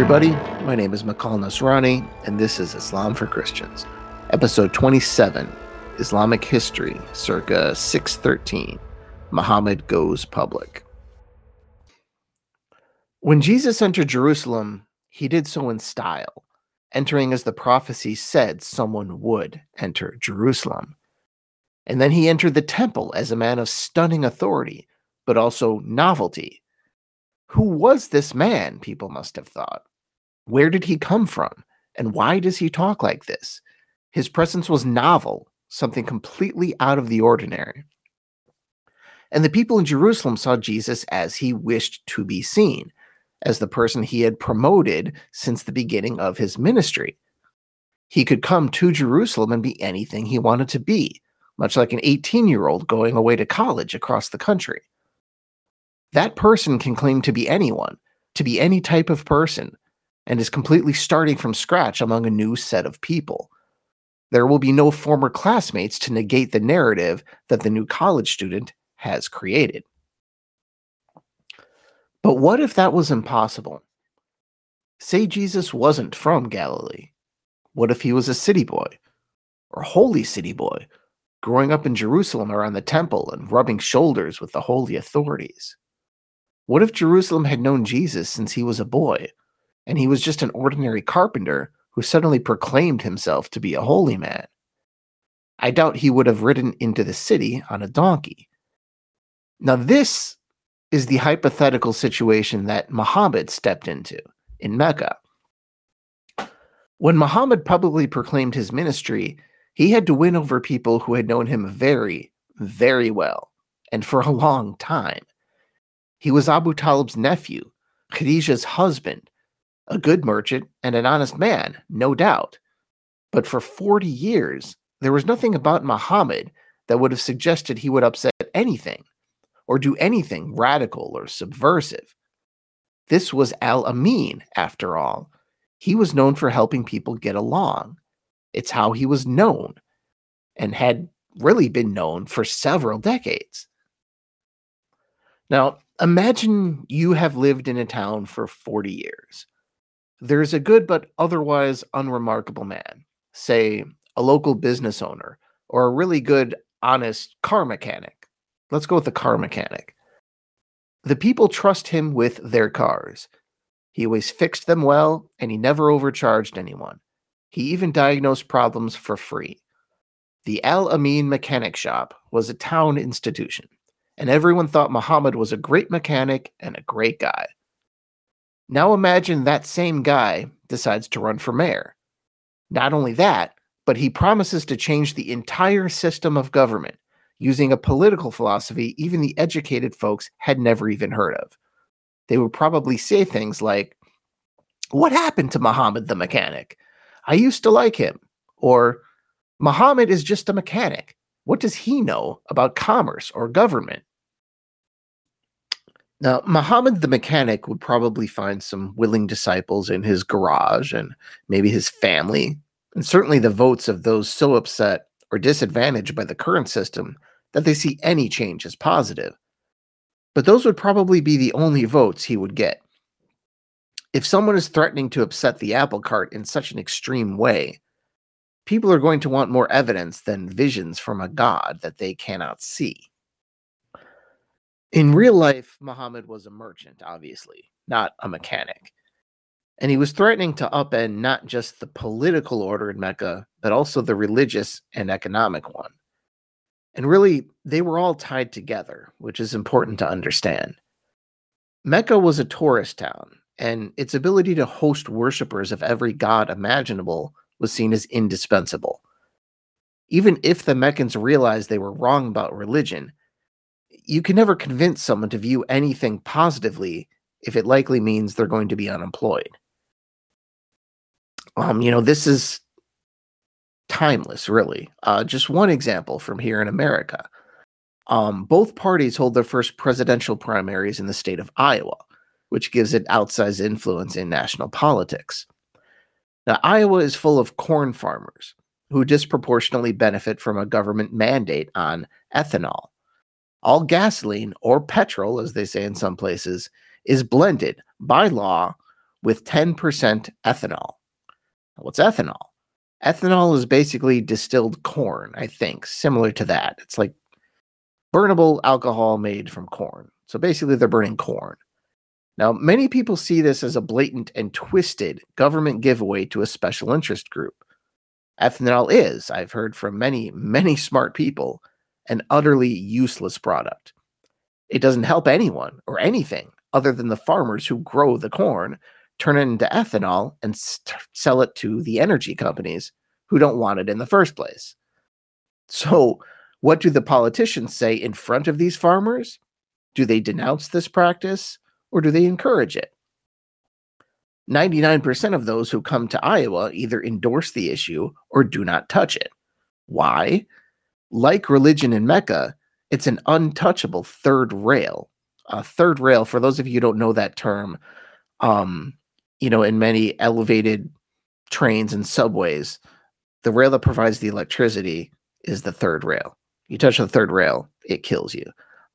everybody. My name is Makal Nasrani, and this is Islam for Christians, episode 27 Islamic History, circa 613. Muhammad goes public. When Jesus entered Jerusalem, he did so in style, entering as the prophecy said someone would enter Jerusalem. And then he entered the temple as a man of stunning authority, but also novelty who was this man? People must have thought. Where did he come from? And why does he talk like this? His presence was novel, something completely out of the ordinary. And the people in Jerusalem saw Jesus as he wished to be seen, as the person he had promoted since the beginning of his ministry. He could come to Jerusalem and be anything he wanted to be, much like an 18 year old going away to college across the country. That person can claim to be anyone, to be any type of person, and is completely starting from scratch among a new set of people. There will be no former classmates to negate the narrative that the new college student has created. But what if that was impossible? Say Jesus wasn't from Galilee. What if he was a city boy, or holy city boy, growing up in Jerusalem around the temple and rubbing shoulders with the holy authorities? What if Jerusalem had known Jesus since he was a boy, and he was just an ordinary carpenter who suddenly proclaimed himself to be a holy man? I doubt he would have ridden into the city on a donkey. Now, this is the hypothetical situation that Muhammad stepped into in Mecca. When Muhammad publicly proclaimed his ministry, he had to win over people who had known him very, very well and for a long time. He was Abu Talib's nephew, Khadijah's husband, a good merchant and an honest man, no doubt. But for 40 years, there was nothing about Muhammad that would have suggested he would upset anything or do anything radical or subversive. This was Al Amin, after all. He was known for helping people get along. It's how he was known and had really been known for several decades. Now, imagine you have lived in a town for 40 years. There's a good but otherwise unremarkable man, say a local business owner, or a really good, honest car mechanic. Let's go with the car mechanic. The people trust him with their cars. He always fixed them well, and he never overcharged anyone. He even diagnosed problems for free. The Al Amin Mechanic Shop was a town institution and everyone thought Muhammad was a great mechanic and a great guy. Now imagine that same guy decides to run for mayor. Not only that, but he promises to change the entire system of government using a political philosophy even the educated folks had never even heard of. They would probably say things like, What happened to Muhammad the mechanic? I used to like him. Or, Muhammad is just a mechanic. What does he know about commerce or government? Now, Muhammad the mechanic would probably find some willing disciples in his garage and maybe his family, and certainly the votes of those so upset or disadvantaged by the current system that they see any change as positive. But those would probably be the only votes he would get. If someone is threatening to upset the apple cart in such an extreme way, people are going to want more evidence than visions from a god that they cannot see. In real life, Muhammad was a merchant, obviously, not a mechanic. And he was threatening to upend not just the political order in Mecca, but also the religious and economic one. And really, they were all tied together, which is important to understand. Mecca was a tourist town, and its ability to host worshippers of every god imaginable was seen as indispensable. Even if the Meccans realized they were wrong about religion, you can never convince someone to view anything positively if it likely means they're going to be unemployed. Um, you know, this is timeless, really. Uh, just one example from here in America. Um, both parties hold their first presidential primaries in the state of Iowa, which gives it outsized influence in national politics. Now, Iowa is full of corn farmers who disproportionately benefit from a government mandate on ethanol all gasoline or petrol, as they say in some places, is blended by law with 10% ethanol. What's ethanol? Ethanol is basically distilled corn, I think, similar to that. It's like burnable alcohol made from corn. So basically, they're burning corn. Now, many people see this as a blatant and twisted government giveaway to a special interest group. Ethanol is, I've heard from many, many smart people, an utterly useless product. It doesn't help anyone or anything other than the farmers who grow the corn, turn it into ethanol, and st- sell it to the energy companies who don't want it in the first place. So, what do the politicians say in front of these farmers? Do they denounce this practice or do they encourage it? 99% of those who come to Iowa either endorse the issue or do not touch it. Why? Like religion in Mecca, it's an untouchable third rail. A third rail, for those of you who don't know that term, um, you know, in many elevated trains and subways, the rail that provides the electricity is the third rail. You touch the third rail, it kills you.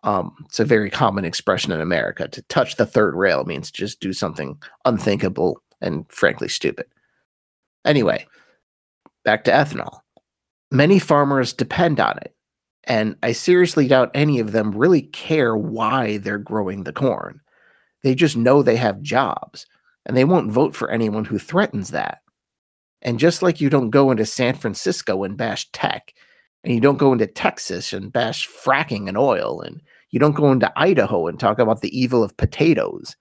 Um, it's a very common expression in America. To touch the third rail means just do something unthinkable and frankly stupid. Anyway, back to ethanol. Many farmers depend on it, and I seriously doubt any of them really care why they're growing the corn. They just know they have jobs, and they won't vote for anyone who threatens that. And just like you don't go into San Francisco and bash tech, and you don't go into Texas and bash fracking and oil, and you don't go into Idaho and talk about the evil of potatoes.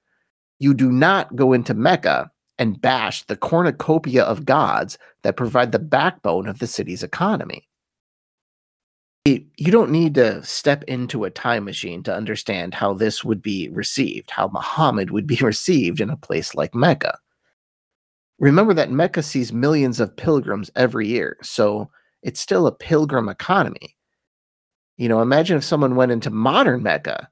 You do not go into Mecca and bash the cornucopia of gods that provide the backbone of the city's economy. You don't need to step into a time machine to understand how this would be received, how Muhammad would be received in a place like Mecca. Remember that Mecca sees millions of pilgrims every year, so it's still a pilgrim economy. You know, imagine if someone went into modern Mecca,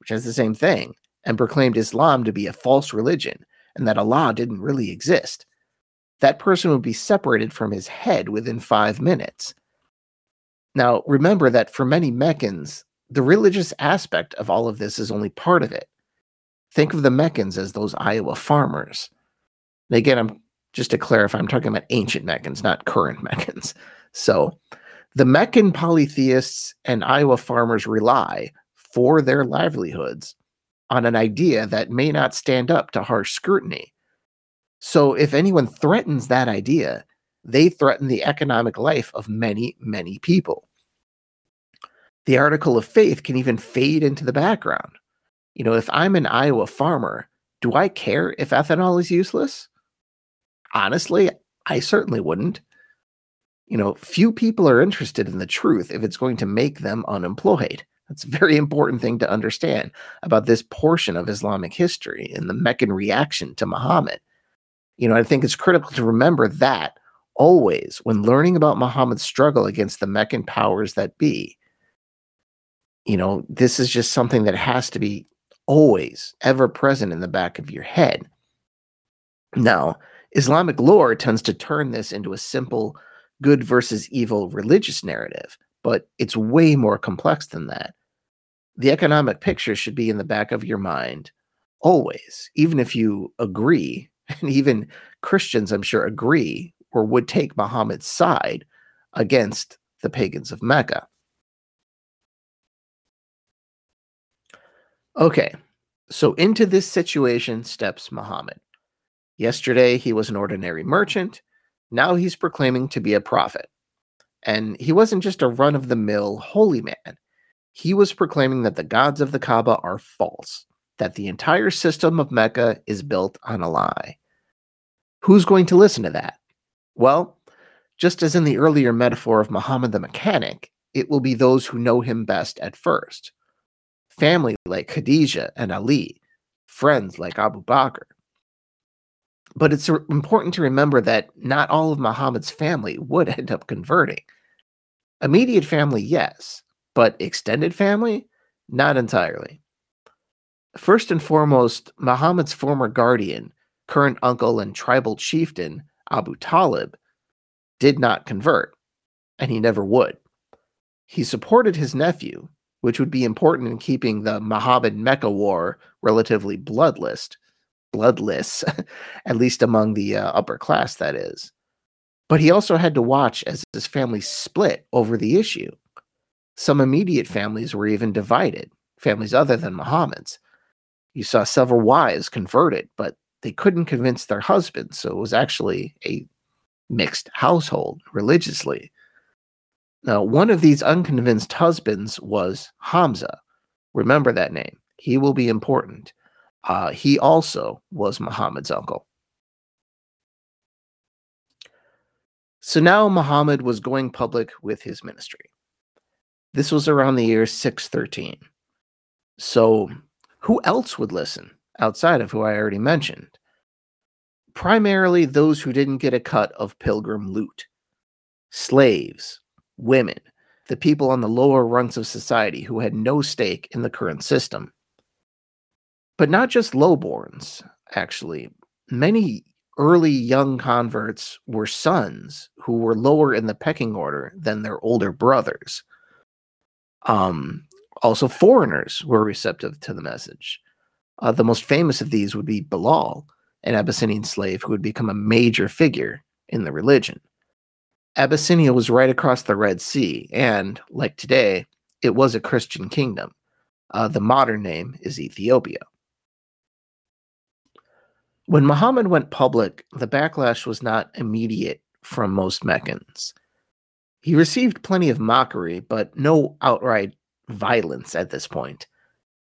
which has the same thing, and proclaimed Islam to be a false religion and that Allah didn't really exist. That person would be separated from his head within five minutes. Now, remember that for many Meccans, the religious aspect of all of this is only part of it. Think of the Meccans as those Iowa farmers. And again, I'm just to clarify, I'm talking about ancient Meccans, not current Meccans. So, the Meccan polytheists and Iowa farmers rely for their livelihoods on an idea that may not stand up to harsh scrutiny. So, if anyone threatens that idea, they threaten the economic life of many, many people. The article of faith can even fade into the background. You know, if I'm an Iowa farmer, do I care if ethanol is useless? Honestly, I certainly wouldn't you know, few people are interested in the truth if it's going to make them unemployed. That's a very important thing to understand about this portion of Islamic history and the Meccan reaction to Muhammad. You know, I think it's critical to remember that always when learning about Muhammad's struggle against the Meccan powers that be. You know, this is just something that has to be always ever present in the back of your head. Now, Islamic lore tends to turn this into a simple good versus evil religious narrative, but it's way more complex than that. The economic picture should be in the back of your mind always, even if you agree, and even Christians, I'm sure, agree or would take Muhammad's side against the pagans of Mecca. Okay, so into this situation steps Muhammad. Yesterday, he was an ordinary merchant. Now he's proclaiming to be a prophet. And he wasn't just a run of the mill holy man. He was proclaiming that the gods of the Kaaba are false, that the entire system of Mecca is built on a lie. Who's going to listen to that? Well, just as in the earlier metaphor of Muhammad the mechanic, it will be those who know him best at first. Family like Khadijah and Ali, friends like Abu Bakr, but it's important to remember that not all of Muhammad's family would end up converting. Immediate family, yes, but extended family, not entirely. First and foremost, Muhammad's former guardian, current uncle, and tribal chieftain, Abu Talib, did not convert, and he never would. He supported his nephew, which would be important in keeping the Muhammad Mecca war relatively bloodless, bloodless, at least among the uh, upper class, that is. But he also had to watch as his family split over the issue. Some immediate families were even divided, families other than Muhammad's. You saw several wives converted, but they couldn't convince their husbands, so it was actually a mixed household religiously. Now, one of these unconvinced husbands was Hamza. Remember that name. He will be important. Uh, he also was Muhammad's uncle. So now Muhammad was going public with his ministry. This was around the year 613. So, who else would listen outside of who I already mentioned? Primarily those who didn't get a cut of pilgrim loot slaves, women, the people on the lower rungs of society who had no stake in the current system. But not just lowborns, actually. Many early young converts were sons who were lower in the pecking order than their older brothers. Um, also, foreigners were receptive to the message. Uh, the most famous of these would be Bilal, an Abyssinian slave who would become a major figure in the religion. Abyssinia was right across the Red Sea, and, like today, it was a Christian kingdom. Uh, the modern name is Ethiopia. When Muhammad went public, the backlash was not immediate from most Meccans. He received plenty of mockery, but no outright violence at this point.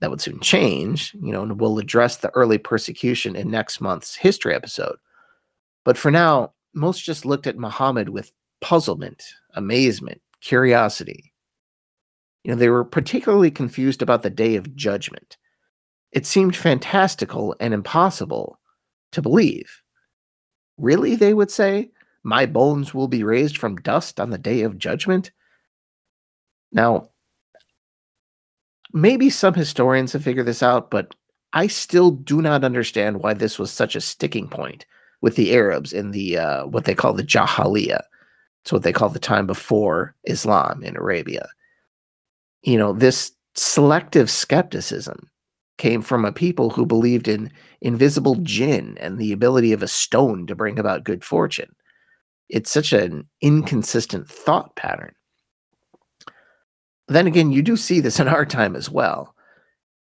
That would soon change, you know, and we'll address the early persecution in next month's history episode. But for now, most just looked at Muhammad with puzzlement, amazement, curiosity. You know, they were particularly confused about the day of judgment. It seemed fantastical and impossible to believe. Really, they would say, my bones will be raised from dust on the day of judgment? Now, maybe some historians have figured this out, but I still do not understand why this was such a sticking point with the Arabs in the uh, what they call the Jahiliyyah. It's what they call the time before Islam in Arabia. You know, this selective skepticism came from a people who believed in invisible jinn and the ability of a stone to bring about good fortune. It's such an inconsistent thought pattern. Then again, you do see this in our time as well.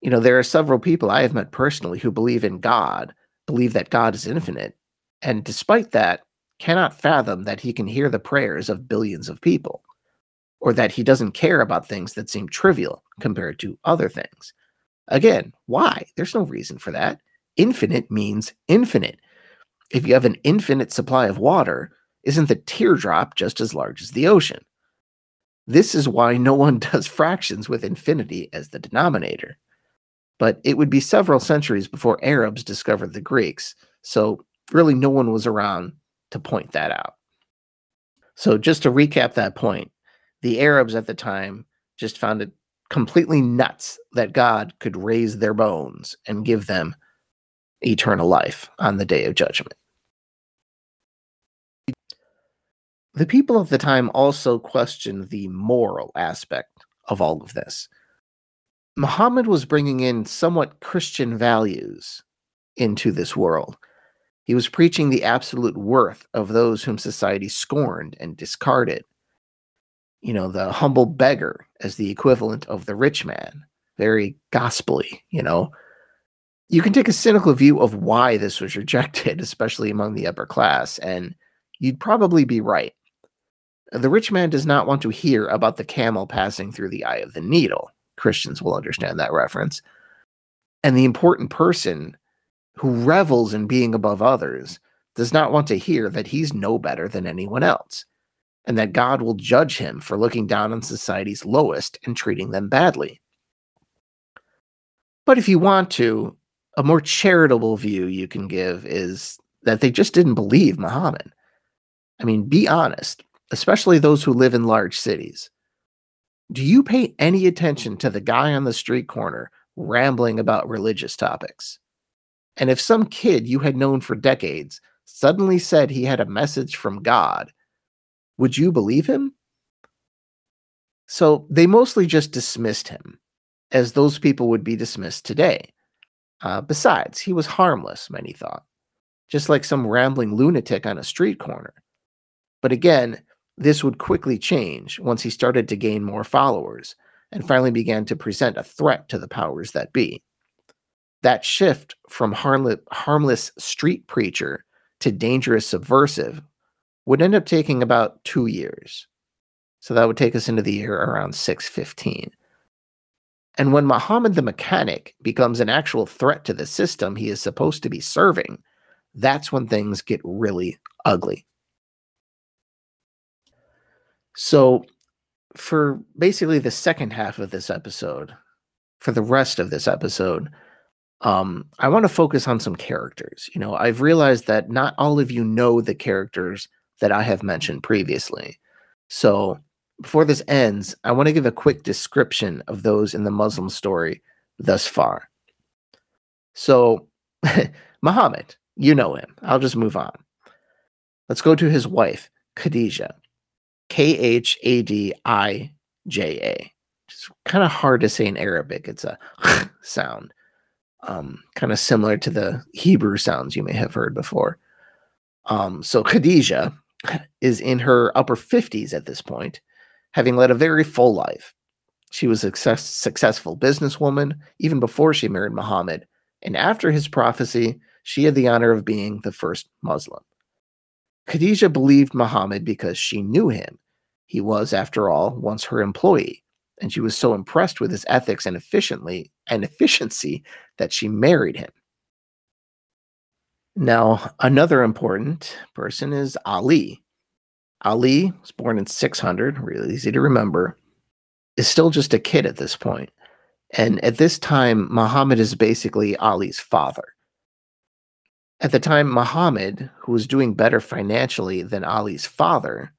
You know, there are several people I have met personally who believe in God, believe that God is infinite, and despite that, cannot fathom that he can hear the prayers of billions of people, or that he doesn't care about things that seem trivial compared to other things. Again, why? There's no reason for that. Infinite means infinite. If you have an infinite supply of water, isn't the teardrop just as large as the ocean? This is why no one does fractions with infinity as the denominator. But it would be several centuries before Arabs discovered the Greeks, so really no one was around to point that out. So, just to recap that point, the Arabs at the time just found it completely nuts that God could raise their bones and give them eternal life on the day of judgment. The people of the time also questioned the moral aspect of all of this. Muhammad was bringing in somewhat Christian values into this world. He was preaching the absolute worth of those whom society scorned and discarded you know, the humble beggar as the equivalent of the rich man. Very gospelly, you know. You can take a cynical view of why this was rejected, especially among the upper class, and you'd probably be right. The rich man does not want to hear about the camel passing through the eye of the needle. Christians will understand that reference. And the important person who revels in being above others does not want to hear that he's no better than anyone else and that God will judge him for looking down on society's lowest and treating them badly. But if you want to, a more charitable view you can give is that they just didn't believe Muhammad. I mean, be honest, especially those who live in large cities. Do you pay any attention to the guy on the street corner rambling about religious topics? And if some kid you had known for decades suddenly said he had a message from God would you believe him? So they mostly just dismissed him, as those people would be dismissed today. Uh, besides, he was harmless, many thought, just like some rambling lunatic on a street corner. But again, this would quickly change once he started to gain more followers and finally began to present a threat to the powers that be. That shift from harmless street preacher to dangerous subversive would end up taking about two years. So that would take us into the year around 615. And when Muhammad the mechanic becomes an actual threat to the system he is supposed to be serving, that's when things get really ugly. So, for basically the second half of this episode, for the rest of this episode, um, I want to focus on some characters. You know, I've realized that not all of you know the characters that I have mentioned previously. So, before this ends, I want to give a quick description of those in the Muslim story thus far. So, Muhammad, you know him. I'll just move on. Let's go to his wife, Khadijah. K H A D I J A. It's kind of hard to say in Arabic. It's a sound, um, kind of similar to the Hebrew sounds you may have heard before. Um, so Khadijah is in her upper 50s at this point, having led a very full life. She was a success, successful businesswoman even before she married Muhammad, and after his prophecy, she had the honor of being the first Muslim. Khadijah believed Muhammad because she knew him. He was, after all, once her employee, and she was so impressed with his ethics and efficiently and efficiency that she married him. Now, another important person is Ali. Ali was born in 600, really easy to remember, is still just a kid at this point. And at this time, Muhammad is basically Ali's father. At the time, Muhammad, who was doing better financially than Ali's father,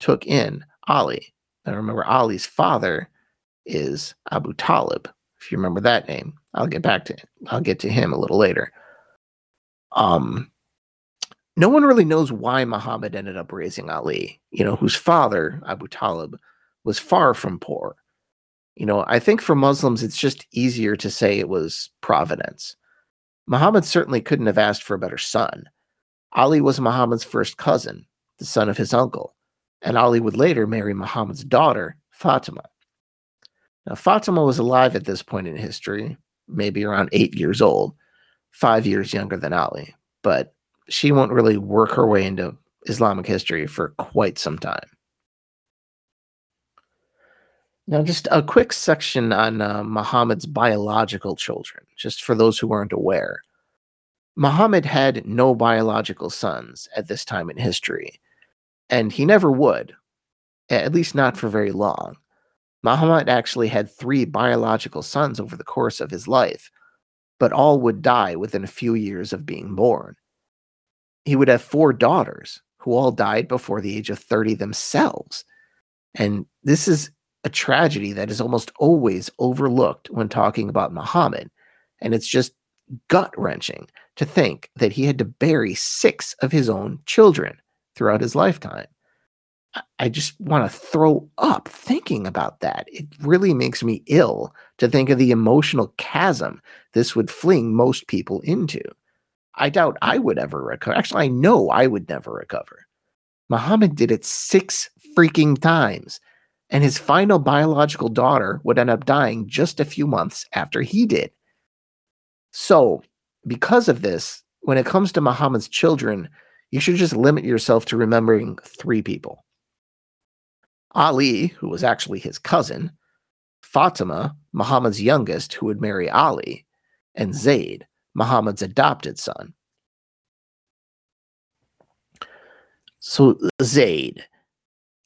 took in Ali. Now remember, Ali's father is Abu Talib. If you remember that name, I'll get back to I'll get to him a little later. Um, no one really knows why Muhammad ended up raising Ali, you know, whose father, Abu Talib, was far from poor. You know, I think for Muslims, it's just easier to say it was providence. Muhammad certainly couldn't have asked for a better son. Ali was Muhammad's first cousin, the son of his uncle, and Ali would later marry Muhammad's daughter, Fatima. Now, Fatima was alive at this point in history, maybe around eight years old, five years younger than Ali, but she won't really work her way into Islamic history for quite some time. Now, just a quick section on uh, Muhammad's biological children, just for those who aren't aware. Muhammad had no biological sons at this time in history, and he never would, at least not for very long. Muhammad actually had three biological sons over the course of his life, but all would die within a few years of being born he would have four daughters who all died before the age of 30 themselves. And this is a tragedy that is almost always overlooked when talking about Muhammad. And it's just gut wrenching to think that he had to bury six of his own children throughout his lifetime. I just want to throw up thinking about that. It really makes me ill to think of the emotional chasm this would fling most people into. I doubt I would ever recover. Actually, I know I would never recover. Muhammad did it six freaking times, and his final biological daughter would end up dying just a few months after he did. So, because of this, when it comes to Muhammad's children, you should just limit yourself to remembering three people Ali, who was actually his cousin, Fatima, Muhammad's youngest, who would marry Ali, and Zayd, Muhammad's adopted son. So Zayd.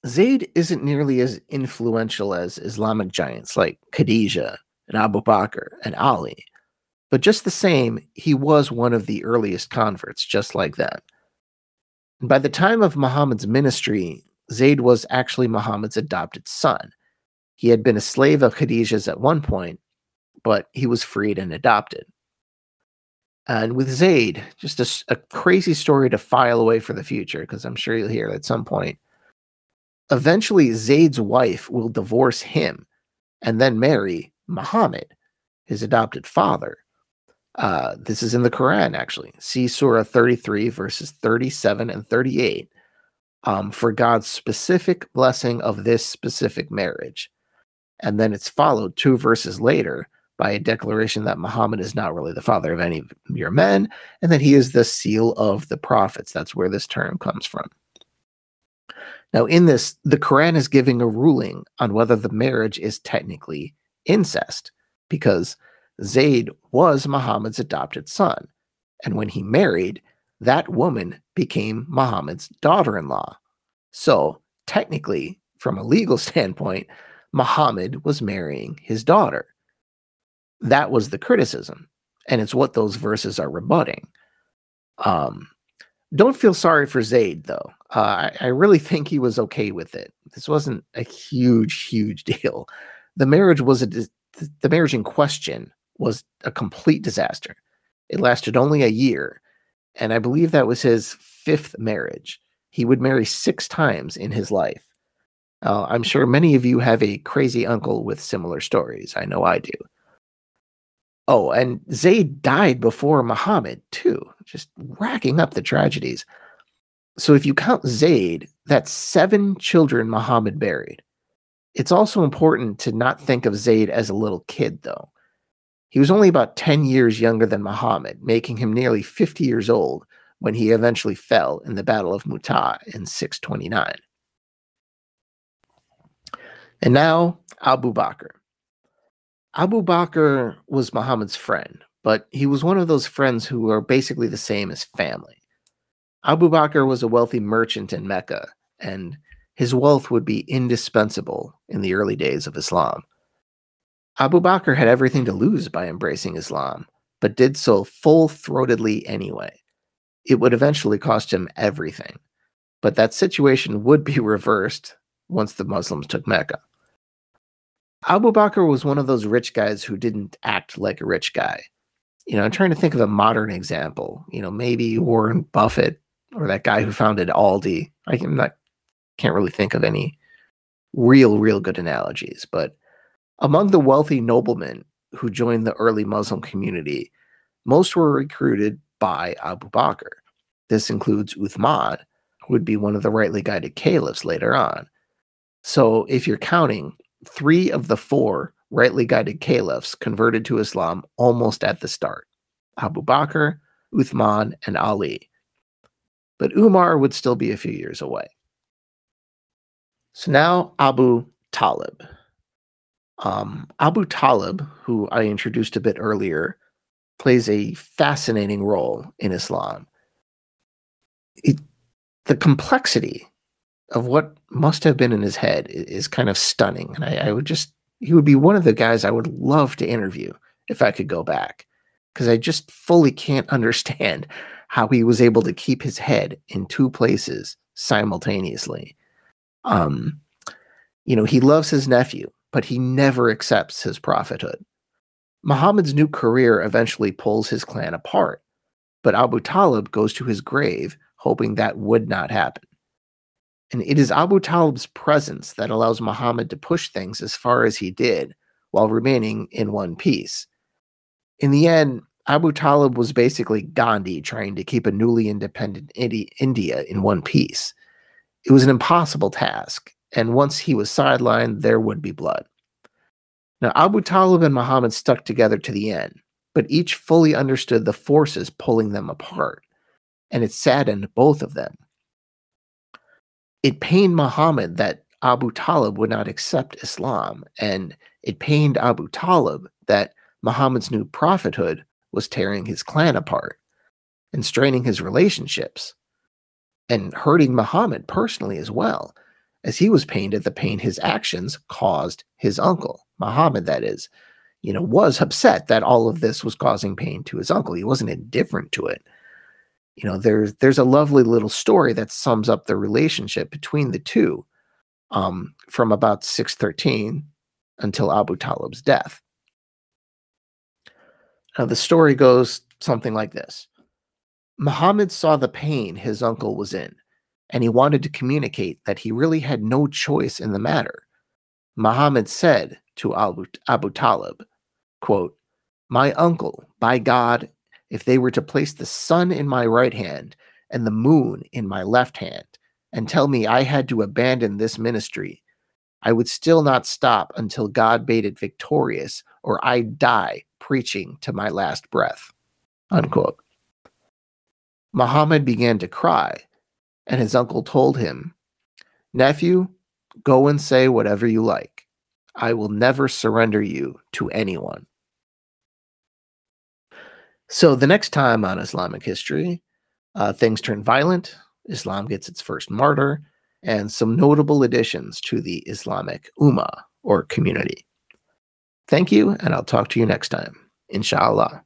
Zayd isn't nearly as influential as Islamic giants like Khadijah and Abu Bakr and Ali, but just the same, he was one of the earliest converts, just like them. By the time of Muhammad's ministry, Zayd was actually Muhammad's adopted son. He had been a slave of Khadijah's at one point, but he was freed and adopted. And with Zayd, just a, a crazy story to file away for the future, because I'm sure you'll hear it at some point. Eventually, Zayd's wife will divorce him and then marry Muhammad, his adopted father. Uh, this is in the Quran, actually. See Surah 33, verses 37 and 38 um, for God's specific blessing of this specific marriage. And then it's followed two verses later by a declaration that Muhammad is not really the father of any of your men and that he is the seal of the prophets. That's where this term comes from. Now, in this, the Quran is giving a ruling on whether the marriage is technically incest because Zayd was Muhammad's adopted son. And when he married, that woman became Muhammad's daughter in law. So, technically, from a legal standpoint, Muhammad was marrying his daughter. That was the criticism. And it's what those verses are rebutting. Um, don't feel sorry for Zayd, though. Uh, I, I really think he was okay with it. This wasn't a huge, huge deal. The marriage was a the marriage in question was a complete disaster. It lasted only a year, and I believe that was his fifth marriage. He would marry six times in his life. Uh, I'm sure many of you have a crazy uncle with similar stories. I know I do. Oh, and Zayd died before Muhammad, too, just racking up the tragedies. So if you count Zayd, that's seven children Muhammad buried. It's also important to not think of Zayd as a little kid, though. He was only about 10 years younger than Muhammad, making him nearly 50 years old when he eventually fell in the Battle of Mu'tah in 629. And now, Abu Bakr. Abu Bakr was Muhammad's friend, but he was one of those friends who are basically the same as family. Abu Bakr was a wealthy merchant in Mecca, and his wealth would be indispensable in the early days of Islam. Abu Bakr had everything to lose by embracing Islam, but did so full throatedly anyway. It would eventually cost him everything, but that situation would be reversed once the Muslims took Mecca. Abu Bakr was one of those rich guys who didn't act like a rich guy. You know, I'm trying to think of a modern example. You know, maybe Warren Buffett or that guy who founded Aldi. I can not can't really think of any real, real good analogies. But among the wealthy noblemen who joined the early Muslim community, most were recruited by Abu Bakr. This includes Uthman, who would be one of the rightly guided caliphs later on. So if you're counting, three of the four rightly guided caliphs converted to Islam almost at the start Abu Bakr, Uthman, and Ali. But Umar would still be a few years away. So now Abu Talib. Um, Abu Talib, who I introduced a bit earlier, plays a fascinating role in Islam. It, the complexity of what must have been in his head is kind of stunning. And I, I, would just, he would be one of the guys I would love to interview if I could go back, because I just fully can't understand how he was able to keep his head in two places simultaneously. Um, you know, he loves his nephew, but he never accepts his prophethood. Muhammad's new career eventually pulls his clan apart, but Abu Talib goes to his grave hoping that would not happen. And it is Abu Talib's presence that allows Muhammad to push things as far as he did while remaining in one piece. In the end, Abu Talib was basically Gandhi trying to keep a newly independent India in one piece. It was an impossible task, and once he was sidelined, there would be blood. Now, Abu Talib and Muhammad stuck together to the end, but each fully understood the forces pulling them apart, and it saddened both of them. It pained Muhammad that Abu Talib would not accept Islam, and it pained Abu Talib that Muhammad's new prophethood was tearing his clan apart and straining his relationships and hurting Muhammad personally as well, as he was pained at the pain his actions caused his uncle, Muhammad, that is, you know, was upset that all of this was causing pain to his uncle. He wasn't indifferent to it you know there's there's a lovely little story that sums up the relationship between the two um, from about 613 until Abu Talib's death. Now the story goes something like this. Muhammad saw the pain his uncle was in, and he wanted to communicate that he really had no choice in the matter. Muhammad said to Abu, Abu Talib, quote, My uncle, by God, if they were to place the sun in my right hand and the moon in my left hand and tell me I had to abandon this ministry, I would still not stop until God made it victorious or I die preaching to my last breath. Unquote. Muhammad began to cry, and his uncle told him, Nephew, go and say whatever you like. I will never surrender you to anyone. So, the next time on Islamic history, uh, things turn violent, Islam gets its first martyr, and some notable additions to the Islamic Ummah or community. Thank you, and I'll talk to you next time. Inshallah.